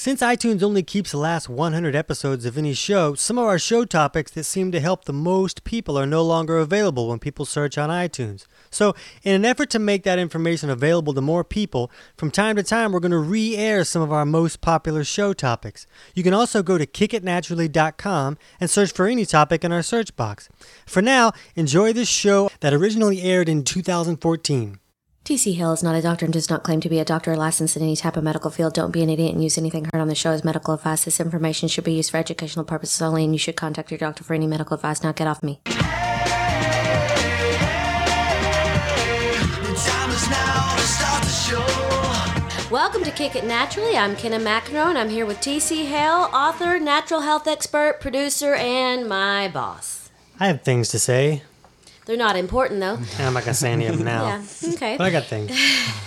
Since iTunes only keeps the last 100 episodes of any show, some of our show topics that seem to help the most people are no longer available when people search on iTunes. So, in an effort to make that information available to more people, from time to time we're going to re air some of our most popular show topics. You can also go to kickitnaturally.com and search for any topic in our search box. For now, enjoy this show that originally aired in 2014. TC Hale is not a doctor and does not claim to be a doctor or licensed in any type of medical field. Don't be an idiot and use anything heard on the show as medical advice. This information should be used for educational purposes only, and you should contact your doctor for any medical advice. Now get off me. Welcome to Kick It Naturally. I'm Kenna McEnroe, and I'm here with TC Hale, author, natural health expert, producer, and my boss. I have things to say. They're not important though. And I'm not going to say any of them now. Yeah, okay. But I got things.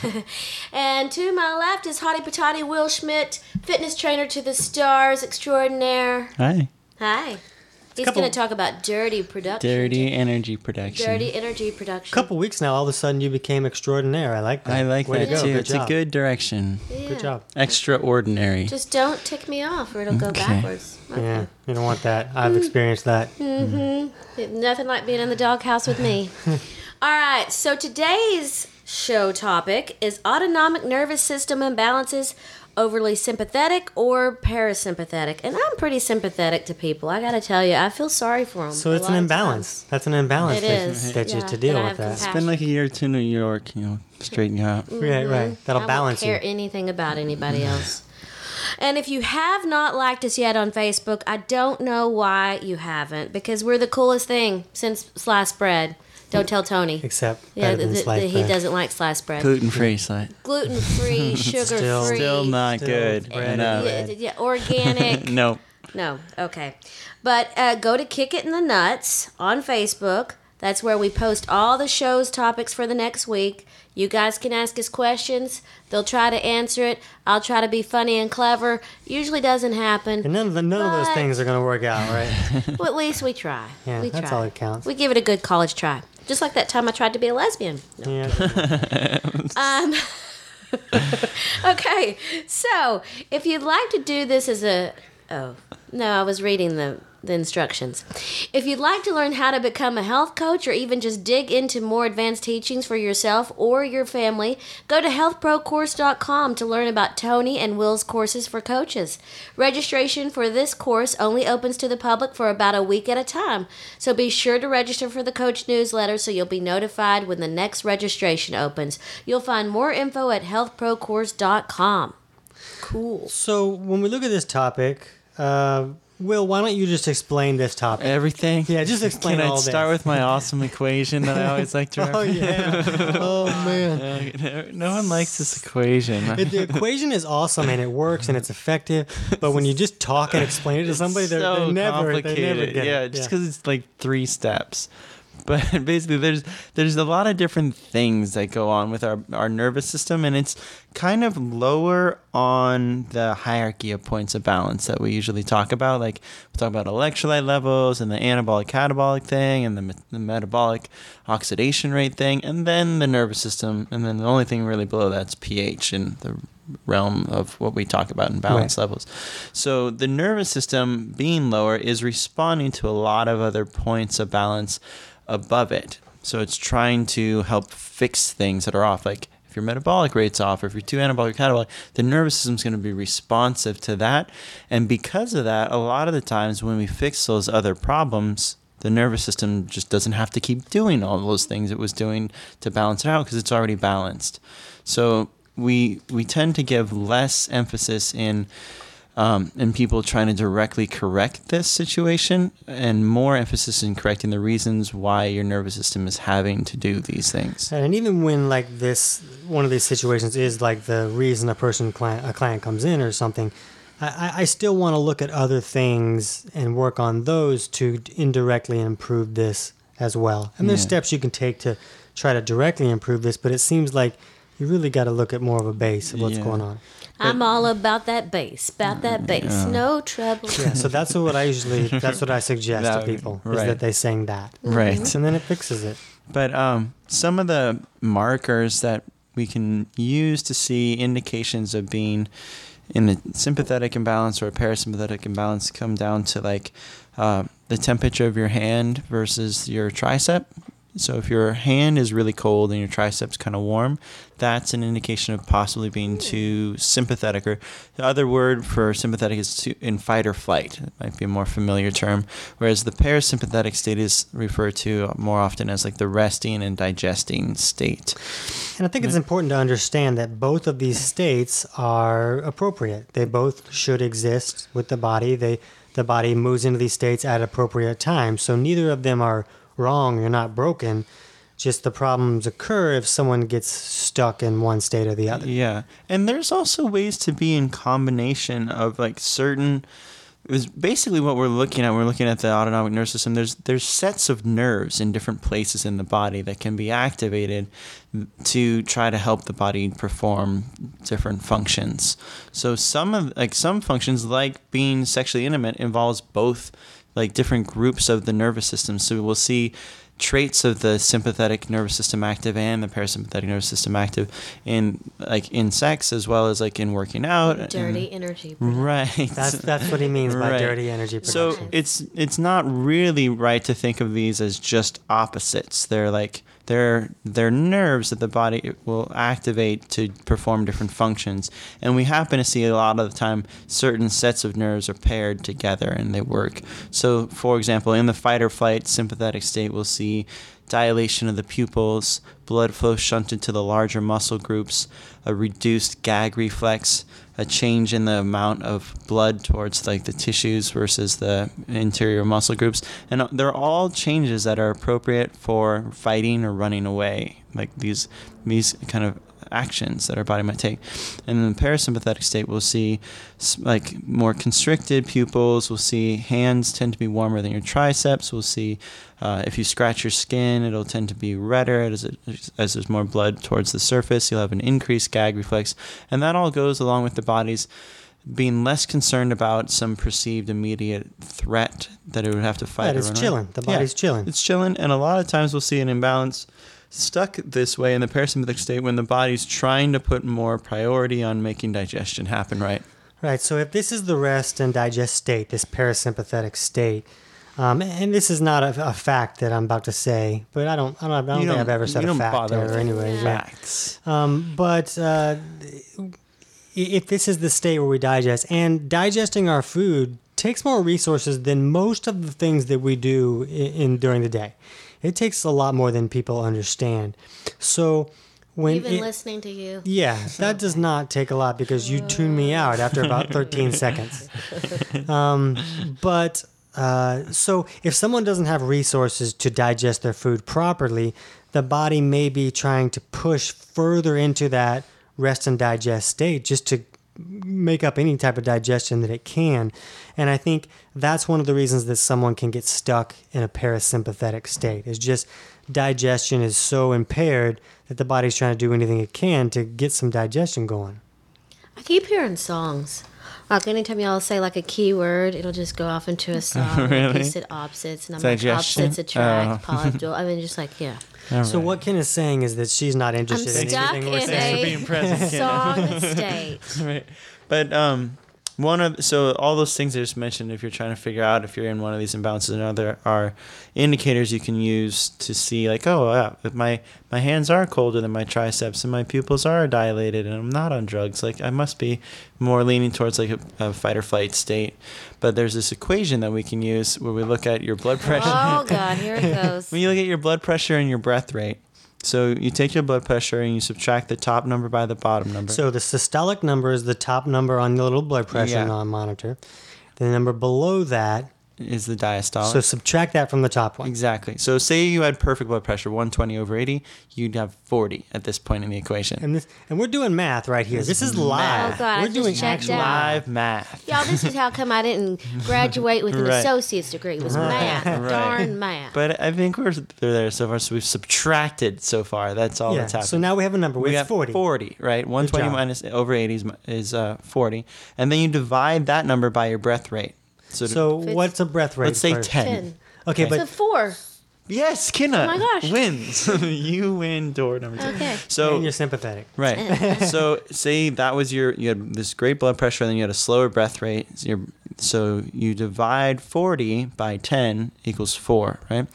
And to my left is Hottie Patati Will Schmidt, fitness trainer to the stars extraordinaire. Hi. Hi. He's going to talk about dirty production. Dirty energy production. Dirty energy production. A couple weeks now, all of a sudden you became extraordinaire. I like that. I like Way that to too. Good it's job. a good direction. Yeah. Good job. Extraordinary. Just don't tick me off or it'll go Okay. backwards. Yeah, you don't want that. I've experienced that. Mm-hmm. Nothing like being in the doghouse with me. All right, so today's show topic is autonomic nervous system imbalances, overly sympathetic or parasympathetic. And I'm pretty sympathetic to people. I got to tell you, I feel sorry for them. So it's an imbalance. That's an imbalance It that, is, that you yeah, to deal with that. compassion. Been like a year to New York, you know, straighten you out. Right, mm-hmm. right. That'll I balance don't care you. anything about anybody else. And if you have not liked us yet on Facebook, I don't know why you haven't because we're the coolest thing since sliced bread. Don't tell Tony. Except Yeah, better th- than he bread. doesn't like sliced bread. Gluten free side. Gluten free, sugar Still- free, Still not Still good. bread enough. and yeah, yeah, organic. No. No, okay. But uh, go to Kick It in the Nuts on Facebook. That's where we post all the show's topics for the next week. You guys can ask us questions. They'll try to answer it. I'll try to be funny and clever. Usually doesn't happen. And none of, the, none of those things are going to work out, right? Well, at least we try. Yeah, we that's try. all that counts. We give it a good college try. Just like that time I tried to be a lesbian. No. yeah. Um, okay, so if you'd like to do this as a oh no, I was reading the the instructions. If you'd like to learn how to become a health coach or even just dig into more advanced teachings for yourself or your family, go to healthprocourse.com to learn about Tony and Will's courses for coaches. Registration for this course only opens to the public for about a week at a time, so be sure to register for the coach newsletter so you'll be notified when the next registration opens. You'll find more info at healthprocourse.com. Cool. So when we look at this topic, uh, Will, why don't you just explain this topic? Everything. Yeah, just explain Can I all start this. with my awesome equation that I always like to Oh yeah. oh man. No one likes this equation. It- the equation is awesome and it works and it's effective, but when you just talk and explain it to somebody, they're, so they never, they never get yeah, it. just because it's like three steps. But basically, there's there's a lot of different things that go on with our our nervous system, and it's kind of lower on the hierarchy of points of balance that we usually talk about. Like we talk about electrolyte levels and the anabolic catabolic thing, and the, me- the metabolic oxidation rate thing, and then the nervous system, and then the only thing really below that's pH and the realm of what we talk about in balance Right. levels. So the nervous system being lower is responding to a lot of other points of balance above it. So it's trying to help fix things that are off. Like if your metabolic rate's off or if you're too anabolic or catabolic, the nervous system's going to be responsive to that. And because of that, a lot of the times when we fix those other problems, the nervous system just doesn't have to keep doing all those things it was doing to balance it out because it's already balanced. So we we tend to give less emphasis in um, in people trying to directly correct this situation and more emphasis in correcting the reasons why your nervous system is having to do these things. And even when like this, one of these situations is like the reason a person client a client comes in or something, I, I- I still want to look at other things and work on those to indirectly improve this as well. And there's Yeah. steps you can take to try to directly improve this, but it seems like you really got to look at more of a base of what's Yeah. going on. I'm all about that bass, about that bass. Yeah. No trouble. Yeah, so that's what I usually that's what I suggest That to would- people is that they sing that, Right. and then it fixes it. But um, some of the markers that we can use to see indications of being in a sympathetic imbalance or a parasympathetic imbalance come down to like uh, the temperature of your hand versus your tricep. So if your hand is really cold and your triceps kind of warm, that's an indication of possibly being hmm. too sympathetic. Or the other word for sympathetic is to, in fight or flight. It might be a more familiar term. Whereas the parasympathetic state is referred to more often as like the resting and digesting state. And I think it's important to understand that both of these states are appropriate. They both should exist with the body. They the body moves into these states at appropriate times. So neither of them are wrong, you're not broken. Just the problems occur if someone gets stuck in one state or the other. Yeah. And there's also ways to be in combination of like certain it was basically what we're looking at. We're looking at the autonomic nervous system. There's there's sets of nerves in different places in the body that can be activated to try to help the body perform different functions. So some of like some functions like being sexually intimate involves both like different groups of the nervous system. So we'll see traits of the sympathetic nervous system active and the parasympathetic nervous system active in like in sex as well as like in working out dirty and, energy right that's that's what he means by Right. dirty energy production. so it's it's not really right to think of these as just opposites they're like they're they're nerves that the body will activate to perform different functions. And we happen to see a lot of the time certain sets of nerves are paired together and they work. So for example in the fight or flight sympathetic state we'll see dilation of the pupils blood flow shunted to the larger muscle groups a reduced gag reflex a change in the amount of blood towards like the tissues versus the interior muscle groups. And uh, they're all changes that are appropriate for fighting or running away. Like these these kind of actions that our body might take and in the parasympathetic state we'll see like more constricted pupils we'll see hands tend to be warmer than your triceps we'll see uh, if you scratch your skin it'll tend to be redder as, it, as there's more blood towards the surface you'll have an increased gag reflex and that all goes along with the body's being less concerned about some perceived immediate threat that it would have to fight. Or it's chilling. The Yeah, body's chilling. It's chilling, and a lot of times we'll see an imbalance stuck this way in the parasympathetic state when the body's trying to put more priority on making digestion happen. Right. Right. So if this is the rest and digest state, this parasympathetic state, um, and this is not a, a fact that I'm about to say, but I don't, I don't, I don't You think I've ever said a don't fact bother there, with anyways. Yeah. yeah. facts. Um, but uh, if this is the state where we digest, and digesting our food takes more resources than most of the things that we do in, in during the day. It takes a lot more than people understand. So when even it- listening to you yeah, that does not take a lot because you tune me out after about 13 seconds. Um, but uh, so if someone doesn't have resources to digest their food properly, the body may be trying to push further into that rest and digest state just to make up any type of digestion that it can. And I think that's one of the reasons that someone can get stuck in a parasympathetic state is just digestion is so impaired that the body's trying to do anything it can to get some digestion going. I keep hearing songs. Like anytime y'all say like a keyword, it'll just go off into a song. like Really? you said opposites, and I'm Digestion? like opposites attract. Oh. Paula Abdul. I mean, just like yeah, So what Ken is saying is that she's not interested in stuck anything we're in saying. a- being present. song state. right. But um, one of so all those things I just mentioned, if you're trying to figure out if you're in one of these imbalances or another, are indicators you can use to see like, oh yeah, my my hands are colder than my triceps and my pupils are dilated and I'm not on drugs, like I must be more leaning towards like a, a fight or flight state. But there's this equation that we can use where we look at your blood pressure. Oh God, here it goes. When you look at your blood pressure and your breath rate, so you take your blood pressure and you subtract the top number by the bottom number. So the systolic number is the top number on the little blood pressure Yeah. non monitor. The number below that, is the diastolic. so subtract that from the top one. Exactly. So say you had perfect blood pressure, 120 over 80, you'd have 40 at this point in the equation. And this, and we're doing math right here. This is live. Oh, God, we're just doing checked actual. Live math. Y'all, this is how come I didn't graduate with an Right. associate's degree. It was math, Right. darn math. But I think we're they're there so far. So we've subtracted so far. That's all Yeah. that's happened. So now we have a number. we It's got 40. 40, right? 120 minus over 80 is, is uh, 40. And then you divide that number by your breath rate. So, So Fifth- what's a breath rate? let's say for- 10. Ten. Okay, It's a but four. Yes, Kenna Oh my gosh. wins. you win door number two. Okay. So and you're sympathetic. Right. so say that was your you had this great blood pressure, and then you had a slower breath rate. So, your so you divide forty by ten equals four, right?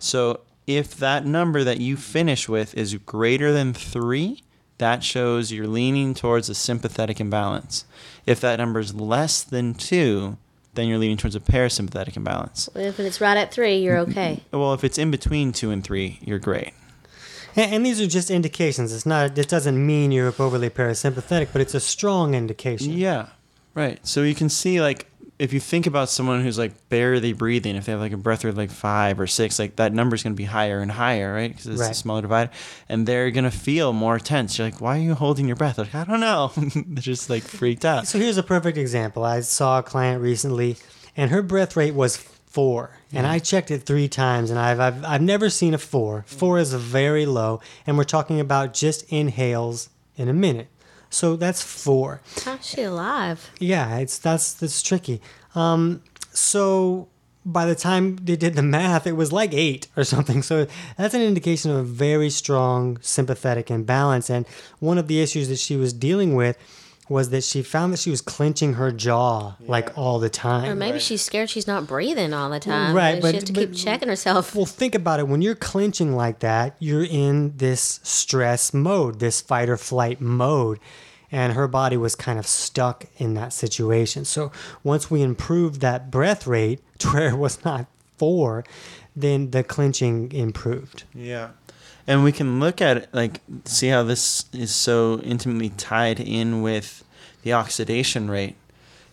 So if that number that you finish with is greater than three, that shows you're leaning towards a sympathetic imbalance. If that number is less than two, then you're leaning towards a parasympathetic imbalance. If it's right at three, you're okay. Well, if it's in between two and three, you're great. And, and these are just indications. It's not. It doesn't mean you're overly parasympathetic, but it's a strong indication. Yeah, right. So you can see like if you think about someone who's like barely breathing, if they have like a breath rate of like five or six, like that number is going to be higher and higher, right? Because it's a smaller divide, and they're going to feel more tense. You're like, why are you holding your breath? Like, I don't know. they're just like freaked out. So here's a perfect example. I saw a client recently, and her breath rate was four, and mm-hmm. I checked it three times, and I've I've, I've never seen a four. Four mm. is very low, and we're talking about just inhales in a minute. So that's four. How's she alive? Yeah, it's that's that's tricky. Um, so by the time they did the math, it was like eight or something. So that's an indication of a very strong sympathetic imbalance. And one of the issues that she was dealing with was that she found that she was clenching her jaw like all the time. Or maybe she's scared she's not breathing all the time. Right, but- she has to keep checking herself. Well, think about it. When you're clenching like that, you're in this stress mode, this fight or flight mode. And her body was kind of stuck in that situation. So once we improved that breath rate to where it was not four, then the clenching improved. Yeah. And we can look at it, like, see how this is so intimately tied in with the oxidation rate.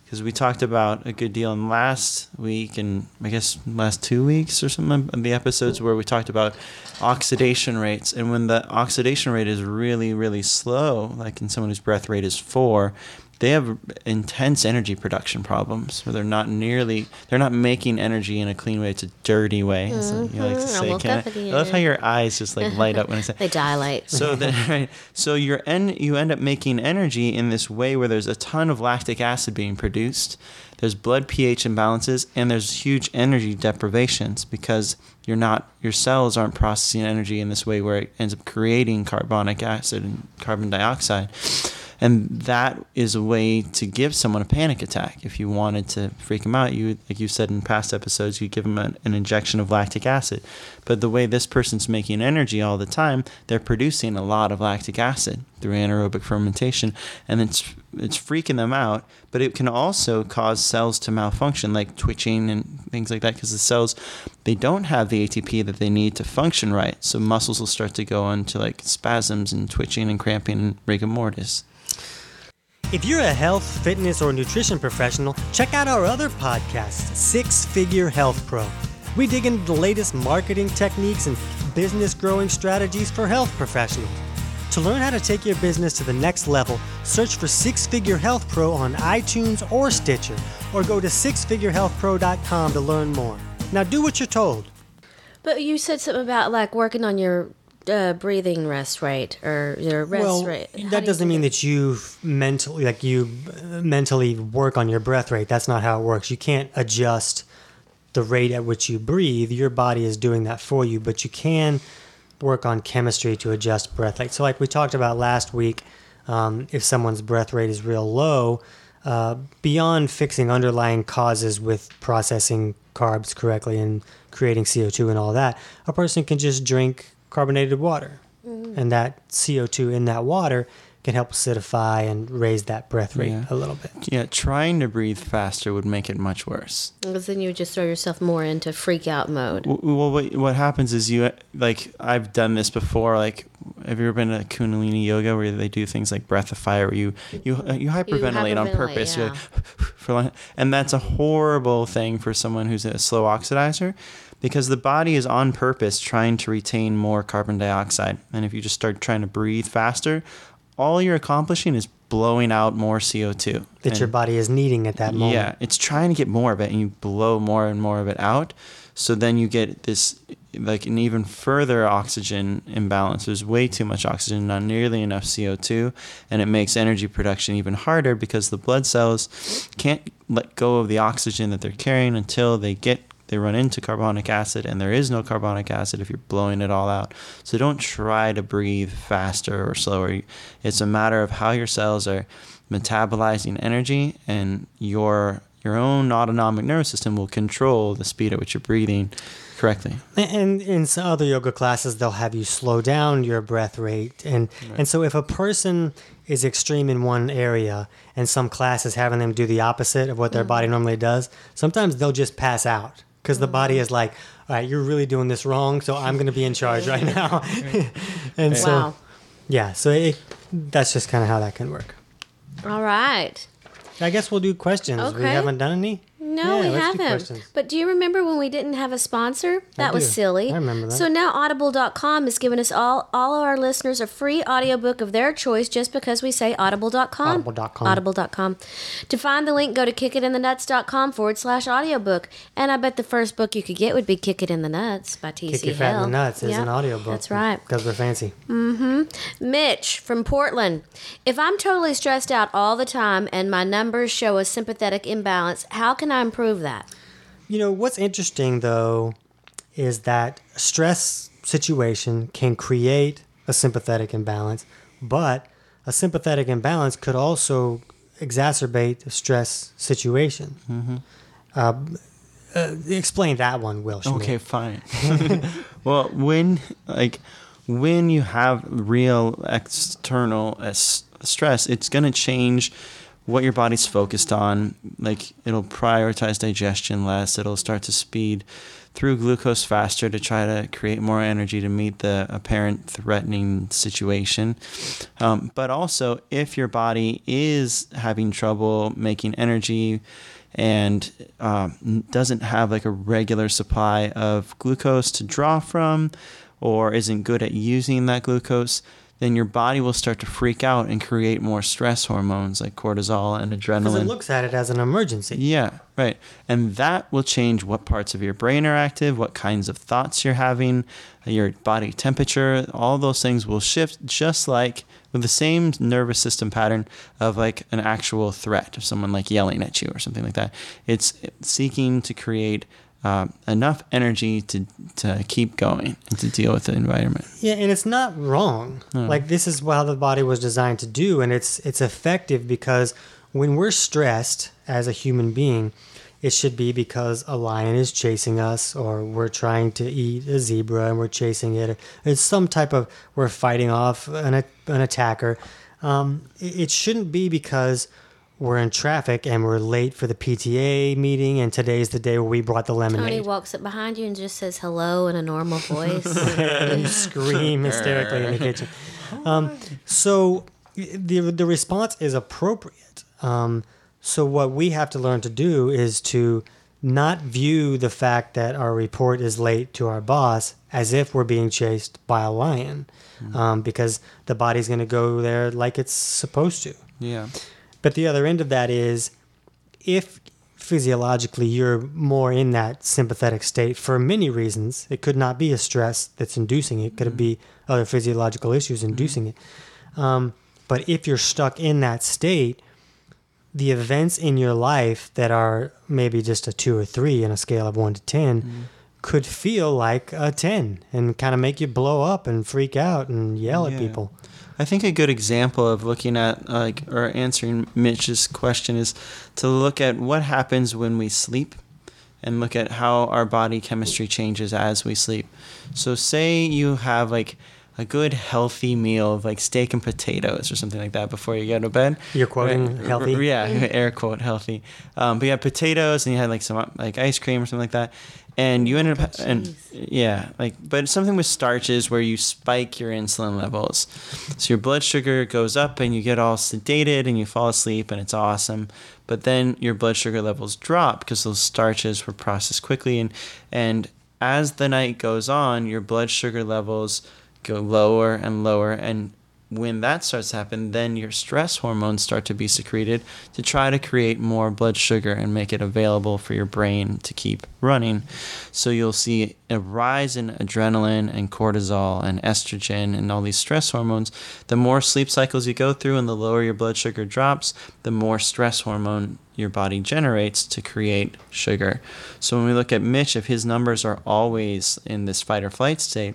Because we talked about a good deal in last week and I guess last two weeks or something of the episodes where we talked about oxidation rates. And when the oxidation rate is really, really slow, like in someone whose breath rate is four, they have intense energy production problems where they're not nearly they're not making energy in a clean way it's a dirty way as you like to Mhm. I say woke Can up I, I love how your eyes just like light up when I say They dilate. so then right so you're en- you end up making energy in this way where there's a ton of lactic acid being produced there's blood pH imbalances and there's huge energy deprivations because you're not your cells aren't processing energy in this way where it ends up creating carbonic acid and carbon dioxide and that is a way to give someone a panic attack. If you wanted to freak them out, you like you said in past episodes, you give them an, an injection of lactic acid. But the way this person's making energy all the time, they're producing a lot of lactic acid through anaerobic fermentation, and it's it's freaking them out. But it can also cause cells to malfunction, like twitching and things like that, because the cells they don't have the ATP that they need to function right. So muscles will start to go into like spasms and twitching and cramping and rigor mortis. If you're a health, fitness, or nutrition professional, check out our other podcast, Six Figure Health Pro. We dig into the latest marketing techniques and business growing strategies for health professionals. To learn how to take your business to the next level, search for Six Figure Health Pro on iTunes or Stitcher, or go to sixfigurehealthpro.com to learn more. Now do what you're told. But you said something about like working on your uh, breathing rest rate or your rest well, rate. How that you doesn't do mean that you mentally like you uh, mentally work on your breath rate. That's not how it works. You can't adjust the rate at which you breathe. Your body is doing that for you, but you can work on chemistry to adjust breath rate. So, like we talked about last week, um, if someone's breath rate is real low, uh, beyond fixing underlying causes with processing carbs correctly and creating CO2 and all that, a person can just drink carbonated water. And that CO2 in that water can help acidify and raise that breath rate Yeah. a little bit. Yeah, trying to breathe faster would make it much worse. Because then you would just throw yourself more into freak out mode. Well, what, what happens is you like I've done this before. Like, have you ever been to Kundalini yoga where they do things like breath of fire, where you you uh, you hyperventilate on hyperventilate, purpose, You're yeah. like, for long, and that's a horrible thing for someone who's a slow oxidizer. Because the body is on purpose trying to retain more carbon dioxide. And if you just start trying to breathe faster, all you're accomplishing is blowing out more CO2. That your body is needing at that moment. yeah, it's trying to get more of it, and you blow more and more of it out. So then you get this, like an even further oxygen imbalance. There's way too much oxygen, not nearly enough CO2, and it makes energy production even harder because the blood cells can't let go of the oxygen that they're carrying until they get they run into carbonic acid, and there is no carbonic acid if you're blowing it all out. So don't try to breathe faster or slower. It's a matter of how your cells are metabolizing energy, and your your own autonomic nervous system will control the speed at which you're breathing correctly. And in some other yoga classes, they'll have you slow down your breath rate, and and so if a person is extreme in one area, and some classes having them do the opposite of what their mm. body normally does, sometimes they'll just pass out because the body is like, all right, you're really doing this wrong, so I'm going to be in charge right now, and so Wow. yeah, so it, that's just kind of how that can work. All right. I guess we'll do questions. We haven't done any. No, Yeah, we haven't. But do you remember when we didn't have a sponsor? That was silly. I remember that. So now audible.com is giving us all all of our listeners a free audiobook of their choice just because we say audible.com. Audible.com. Audible.com. To find the link, go to kickitinthenuts.com forward slash audiobook. And I bet the first book you could get would be Kick It in the Nuts by T.C. Kick Your Fat in the. Nuts is Yep, an audiobook. That's right. Because we're fancy. Mm-hmm. Mitch from Portland. If I'm totally stressed out all the time and my numbers show a sympathetic imbalance, how can I improve that? You know, what's interesting though is that stress situation can create a sympathetic imbalance, but a sympathetic imbalance could also exacerbate a stress situation. Mm-hmm. Uh, uh, explain that one, Will. Schmidt. Okay, fine. well, when like when you have real external uh, stress, it's going to change what your body's focused on. Like it'll prioritize digestion less. It'll start to speed through glucose faster to try to create more energy to meet the apparent threatening situation. Um, but also, if your body is having trouble making energy and um, doesn't have like a regular supply of glucose to draw from or isn't good at using that glucose, then your body will start to freak out and create more stress hormones like cortisol and adrenaline. Because it looks at it as an emergency. Yeah, right. And that will change what parts of your brain are active, what kinds of thoughts you're having, your body temperature, all those things will shift just like with the same nervous system pattern of like an actual threat of someone like yelling at you or something like that. It's seeking to create uh, enough energy to, to keep going and to deal with the environment. Yeah, and it's not wrong. Like this is how the body was designed to do, and it's it's effective because when we're stressed as a human being, it should be because a lion is chasing us, or we're trying to eat a zebra and we're chasing it. It's some type of we're fighting off an an attacker. Um, it, it shouldn't be because we're in traffic and we're late for the PTA meeting, and today's the day where we brought the lemonade. Tony walks up behind you and just says hello in a normal voice. and you scream hysterically in the kitchen. Um, so the the response is appropriate. Um, so what we have to learn to do is to not view the fact that our report is late to our boss as if we're being chased by a lion, um, because the body's going to go there like it's supposed to. Yeah. But the other end of that is if physiologically you're more in that sympathetic state for many reasons, it could not be a stress that's inducing it, could mm-hmm. be other physiological issues mm-hmm. inducing it. Um, but if you're stuck in that state, the events in your life that are maybe just a two or three on a scale of one to 10 mm-hmm. Could feel like a 10 and kind of make you blow up and freak out and yell Yeah. at people. I think a good example of looking at like or answering Mitch's question is to look at what happens when we sleep and look at how our body chemistry changes as we sleep. So say you have like a good healthy meal of like steak and potatoes or something like that before you go to bed. You're quoting Right. healthy? Yeah, air quote healthy. Um, but you had potatoes and you had like some like ice cream or something like that. And you ended up oh, and yeah, like but something with starches where you spike your insulin levels. So your blood sugar goes up and you get all sedated and you fall asleep and it's awesome. But then your blood sugar levels drop because those starches were processed quickly and and as the night goes on, your blood sugar levels go lower and lower and when that starts to happen, then your stress hormones start to be secreted to try to create more blood sugar and make it available for your brain to keep running. So you'll see a rise in adrenaline and cortisol and estrogen and all these stress hormones. The more sleep cycles you go through and the lower your blood sugar drops, the more stress hormone your body generates to create sugar. So when we look at Mitch, if his numbers are always in this fight or flight state,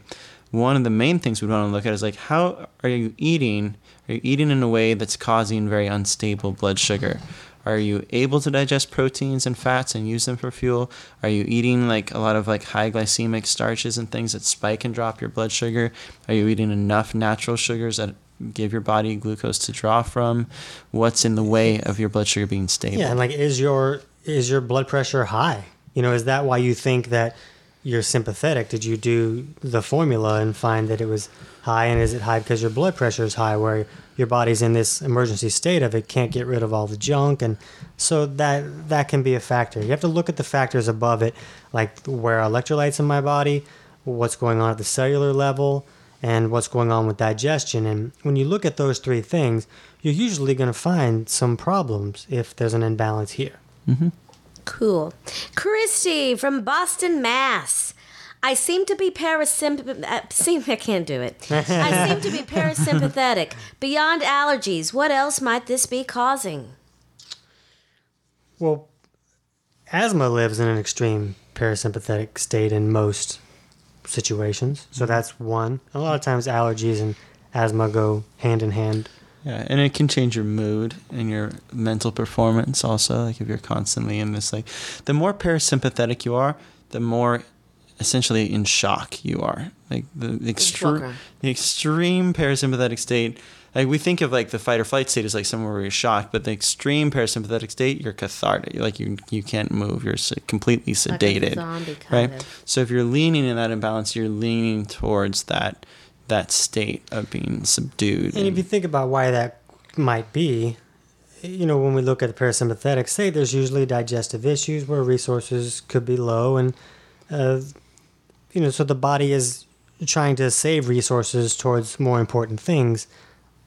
one of the main things we want to look at is like how are you eating? Are you eating in a way that's causing very unstable blood sugar? Are you able to digest proteins and fats and use them for fuel? Are you eating like a lot of like high glycemic starches and things that spike and drop your blood sugar? Are you eating enough natural sugars that give your body glucose to draw from? What's in the way of your blood sugar being stable? Yeah, and like is your is your blood pressure high? You know, is that why you think that you're sympathetic? Did you do the formula and find that it was high? And is it high because your blood pressure is high, where your body's in this emergency state of it can't get rid of all the junk, and so that that can be a factor. You have to look at the factors above it, like where electrolytes in my body, what's going on at the cellular level, and what's going on with digestion. And when you look at those three things, you're usually going to find some problems if there's an imbalance here. Mm-hmm. Cool. Christy from Boston, Mass. I seem to be parasympathetic. Uh, seem I can't do it. I seem to be parasympathetic. Beyond allergies, what else might this be causing? Well, asthma lives in an extreme parasympathetic state in most situations. So that's one. A lot of times allergies and asthma go hand in hand. Yeah, and it can change your mood and your mental performance also. Like if you're constantly in this, like, the more parasympathetic you are, the more essentially in shock you are. Like the, the extreme, the extreme parasympathetic state. Like we think of like the fight or flight state as like somewhere where you're shocked, but the extreme parasympathetic state, you're cathartic. Like you you can't move. You're completely Like a sedated, zombie kind right? of. So if you're leaning in that imbalance, you're leaning towards that that state of being subdued. And if you think about why that might be, you know, when we look at the parasympathetic state, there's usually digestive issues where resources could be low, and uh, you know, so the body is trying to save resources towards more important things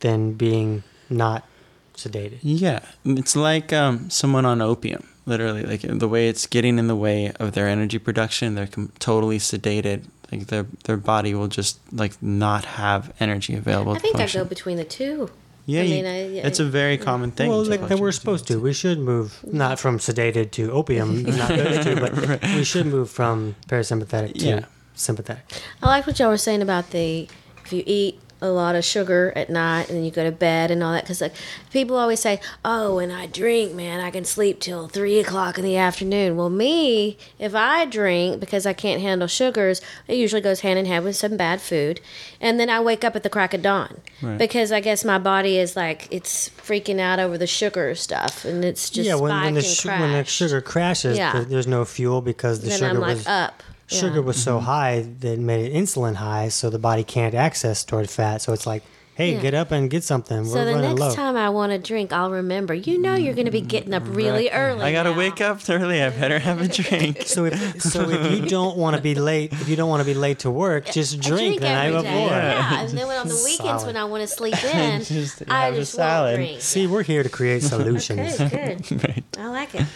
than being not sedated. Yeah, it's like um, someone on opium, literally. Like the way it's getting in the way of their energy production, they're com- totally sedated. Like their their body will just like not have energy available. I to think I go between the two. Yeah, I you- mean, I- yeah, it's a very common thing. well, like that we're supposed the to. We should move not from sedated to opium, not those two, but we should move from parasympathetic to Yeah. sympathetic. I like what y'all were saying about the if you eat a lot of sugar at night and then you go to bed and all that because like people always say oh when i drink man i can sleep till three o'clock in the afternoon well me if i drink because i can't handle sugars it usually goes hand in hand with some bad food and then i wake up at the crack of dawn Right. because i guess my body is like it's freaking out over the sugar stuff and it's just yeah, when, when the and su- when the sugar crashes, Yeah. there's no fuel because the then sugar i'm like was up sugar Yeah. was so mm-hmm. high that it made it insulin high, so the body can't access toward fat. So it's like, hey, Yeah. get up and get something. So We're the running next low. time I want to drink, I'll remember. You know, you're going to be mm-hmm. getting up really early. I gotta now. wake up early. I better have a drink. So if so if you don't want to be late, if you don't want to be late to work, just I drink, the night every day. before. Yeah, and then when on the weekends Solid. when I want to sleep in, Just I have a just salad. won't drink. See, we're here to create solutions. Okay, good. I like it.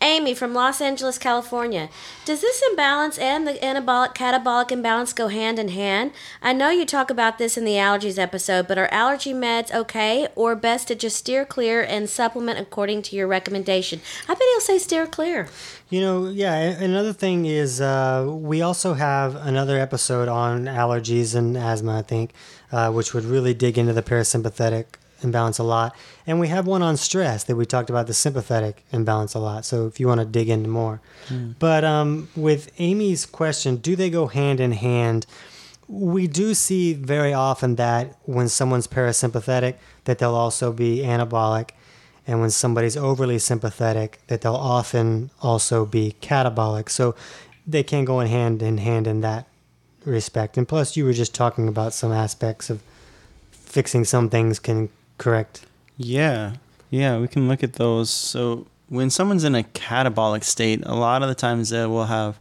Amy from Los Angeles, California. Does this imbalance and the anabolic catabolic imbalance go hand in hand? I know you talk about this in the allergies episode, but are allergy meds okay or best to just steer clear and supplement according to your recommendation? I bet he'll say steer clear. You know, yeah. Another thing is uh, we also have another episode on allergies and asthma, I think, uh, which would really dig into the parasympathetic imbalance a lot. And we have one on stress that we talked about the sympathetic imbalance a lot. So if you want to dig into more, but um, with Amy's question, do they go hand in hand? We do see very often that when someone's parasympathetic, that they'll also be anabolic and when somebody's overly sympathetic that they'll often also be catabolic so they can go in hand in hand in that respect and plus you were just talking about some aspects of fixing some things can correct Yeah, yeah, we can look at those. So when someone's in a catabolic state, a lot of the times they will have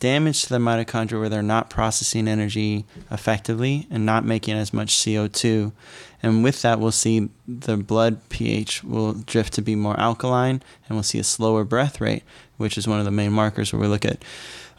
damage to the mitochondria where they're not processing energy effectively and not making as much CO2. And with that, we'll see the blood pH will drift to be more alkaline and we'll see a slower breath rate, which is one of the main markers where we look at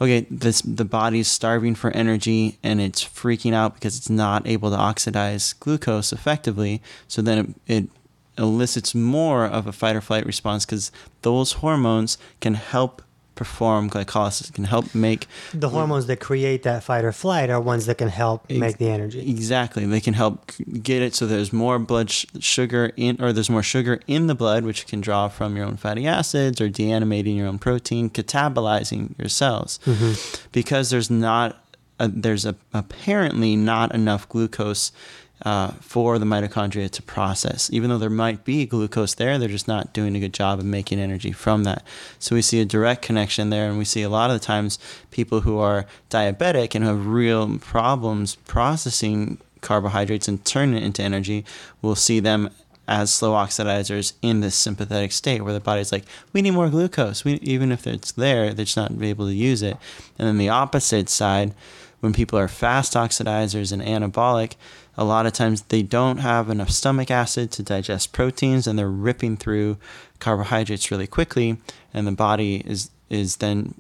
okay, this the body's starving for energy and it's freaking out because it's not able to oxidize glucose effectively. So then it, it elicits more of a fight or flight response because those hormones can help perform glycolysis, can help make The hormones that create that fight or flight are ones that can help Ex- make the energy. Exactly. They can help get it so there's more blood sh- sugar in, or there's more sugar in the blood, which you can draw from your own fatty acids or deaminating your own protein, catabolizing your cells. Mm-hmm. Because there's not, a, there's a, apparently not enough glucose uh, for the mitochondria to process. Even though there might be glucose there, they're just not doing a good job of making energy from that. So we see a direct connection there, and we see a lot of the times people who are diabetic and have real problems processing carbohydrates and turning it into energy, we'll see them as slow oxidizers in this sympathetic state where the body's like, we need more glucose. We, even if it's there, they're just not able to use it. And then the opposite side, when people are fast oxidizers and anabolic, a lot of times they don't have enough stomach acid to digest proteins and they're ripping through carbohydrates really quickly. And the body is is then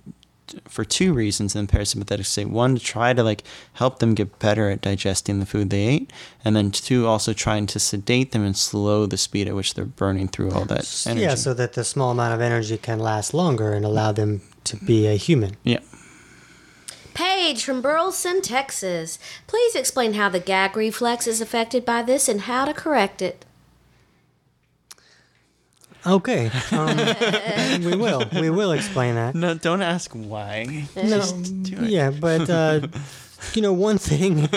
for two reasons in the parasympathetic state. One to try to like help them get better at digesting the food they ate. And then two also trying to sedate them and slow the speed at which they're burning through all that energy. Yeah, so that the small amount of energy can last longer and allow them to be a human. yeah Paige from Burleson, Texas. Please explain how the gag reflex is affected by this and how to correct it. Okay, um, we will. We will explain that. no don't ask why No, Just do it. yeah, but uh, you know, one thing,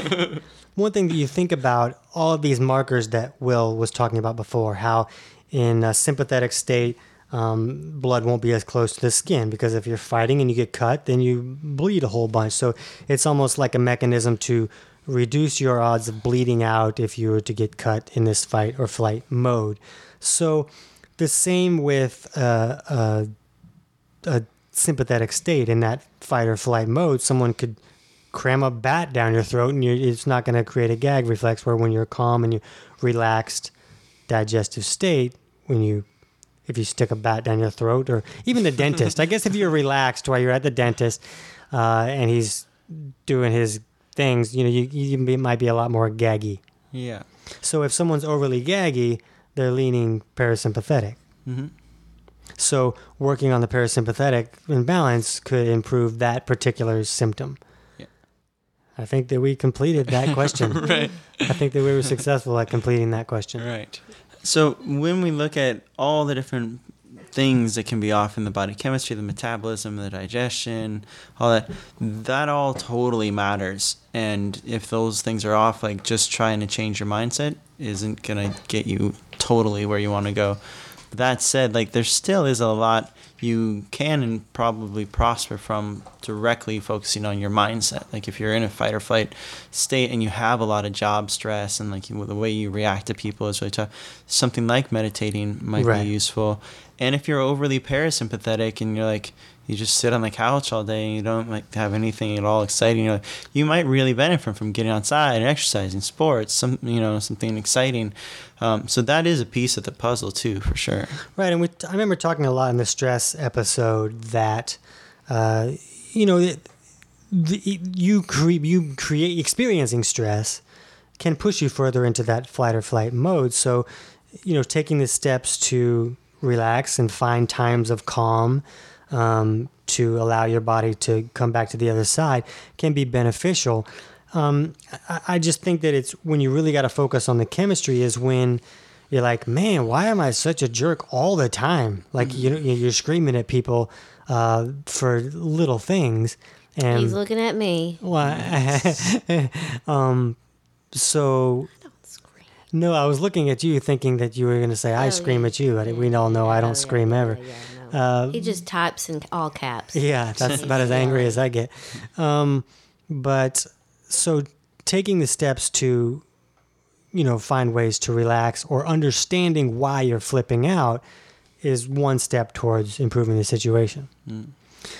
one thing that you think about all of these markers that Will was talking about before, how in a sympathetic state, um, blood won't be as close to the skin because if you're fighting and you get cut, then you bleed a whole bunch. So it's almost like a mechanism to reduce your odds of bleeding out if you were to get cut in this fight or flight mode. So the same with uh, uh, a sympathetic state in that fight or flight mode, someone could cram a bat down your throat and it's not going to create a gag reflex. Where when you're calm and you relaxed, digestive state, when you if you stick a bat down your throat, or even the dentist, I guess if you're relaxed while you're at the dentist uh, and he's doing his things, you know, you, you be- might be a lot more gaggy. yeah So if someone's overly gaggy, they're leaning parasympathetic. Mhm. So working on the parasympathetic imbalance could improve that particular symptom. Yeah. I think that we completed that question. right I think that we were successful at completing that question. Right. So when we look at all the different things that can be off in the body chemistry, the metabolism, the digestion, all that, that all totally matters. And if those things are off, like just trying to change your mindset isn't going to get you totally where you want to go. That said, like there still is a lot you can and probably prosper from directly focusing on your mindset. Like if you're in a fight or flight state and you have a lot of job stress and like you, the way you react to people is really tough, something like meditating might Right. be useful. And if you're overly parasympathetic and you're like you just sit on the couch all day and you don't like have anything at all exciting, like, you might really benefit from getting outside and exercising, sports, some you know something exciting. Um, so that is a piece of the puzzle too, for sure. Right, and we, I remember talking a lot in the stress episode that, uh, you know, the, you cre- you create experiencing stress can push you further into that flight or flight mode. So, you know, taking the steps to relax and find times of calm um, to allow your body to come back to the other side can be beneficial. Um, I, I just think that it's when you really got to focus on the chemistry is when you're like, man, why am I such a jerk all the time? Like you know, you're screaming at people uh, for little things, and He's looking at me. why? um, so no, I was looking at you, thinking that you were going to say I Oh, scream yeah. at you. I, we all know I Oh, don't yeah, scream yeah, ever. Yeah. Uh, he just types in all caps. yeah, that's about as angry as I get. Um, but so taking the steps to, you know, find ways to relax or understanding why you're flipping out is one step towards improving the situation.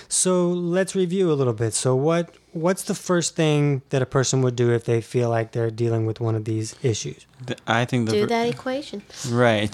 So let's review a little bit. So what what's the first thing that a person would do if they feel like they're dealing with one of these issues? Th- I think the Do fir- that equation. Right.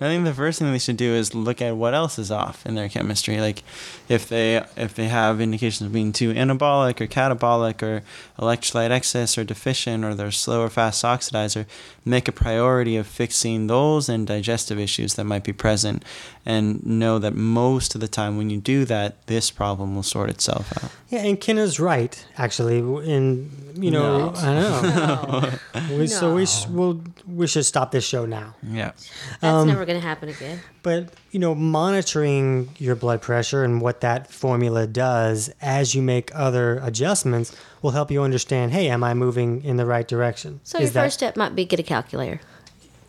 I think the first thing they should do is look at what else is off in their chemistry. Like if they if they have indications of being too anabolic or catabolic or electrolyte excess or deficient or they're slow or fast oxidizer, make a priority of fixing those and digestive issues that might be present and know that most of the time when you do that, this problem will sort itself out. Yeah, and Kenna's right actually. In you know, No. I know. No, we, So we sh- we'll, we should stop this show now. Yeah. that's Um, never going to happen again. But you know, monitoring your blood pressure and what that formula does as you make other adjustments will help you understand. Hey, am I moving in the right direction? So Is your that- first step might be get a calculator.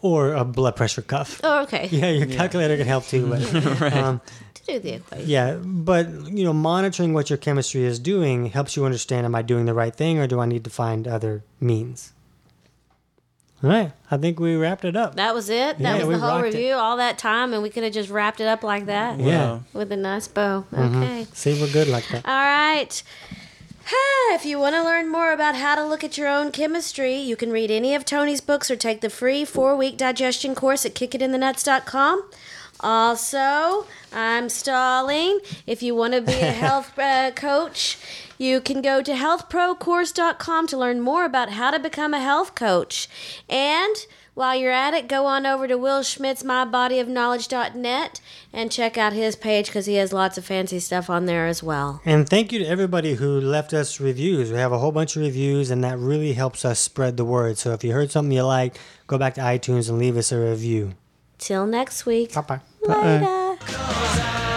or a blood pressure cuff. Oh, okay. Yeah, your calculator can help too. But, um, To do the equation. yeah, but you know, monitoring what your chemistry is doing helps you understand: Am I doing the right thing, or do I need to find other means? All right, I think we wrapped it up. That was it. That Yeah, was the whole rocked it. review. All that time, and we could have just wrapped it up like that Yeah, with a nice bow. Mm-hmm. Okay. see, we're good like that. All right. If you want to learn more about how to look at your own chemistry, you can read any of Tony's books or take the free four week digestion course at kickitinthenuts.com. Also, I'm stalling. If you want to be a health uh, coach, you can go to healthprocourse.com to learn more about how to become a health coach. And while you're at it, go on over to Will Schmidt's mybodyofknowledge.net and check out his page because he has lots of fancy stuff on there as well. And thank you to everybody who left us reviews. We have a whole bunch of reviews, and that really helps us spread the word. So if you heard something you like, go back to iTunes and leave us a review. Till next week. Bye bye. Later. Cause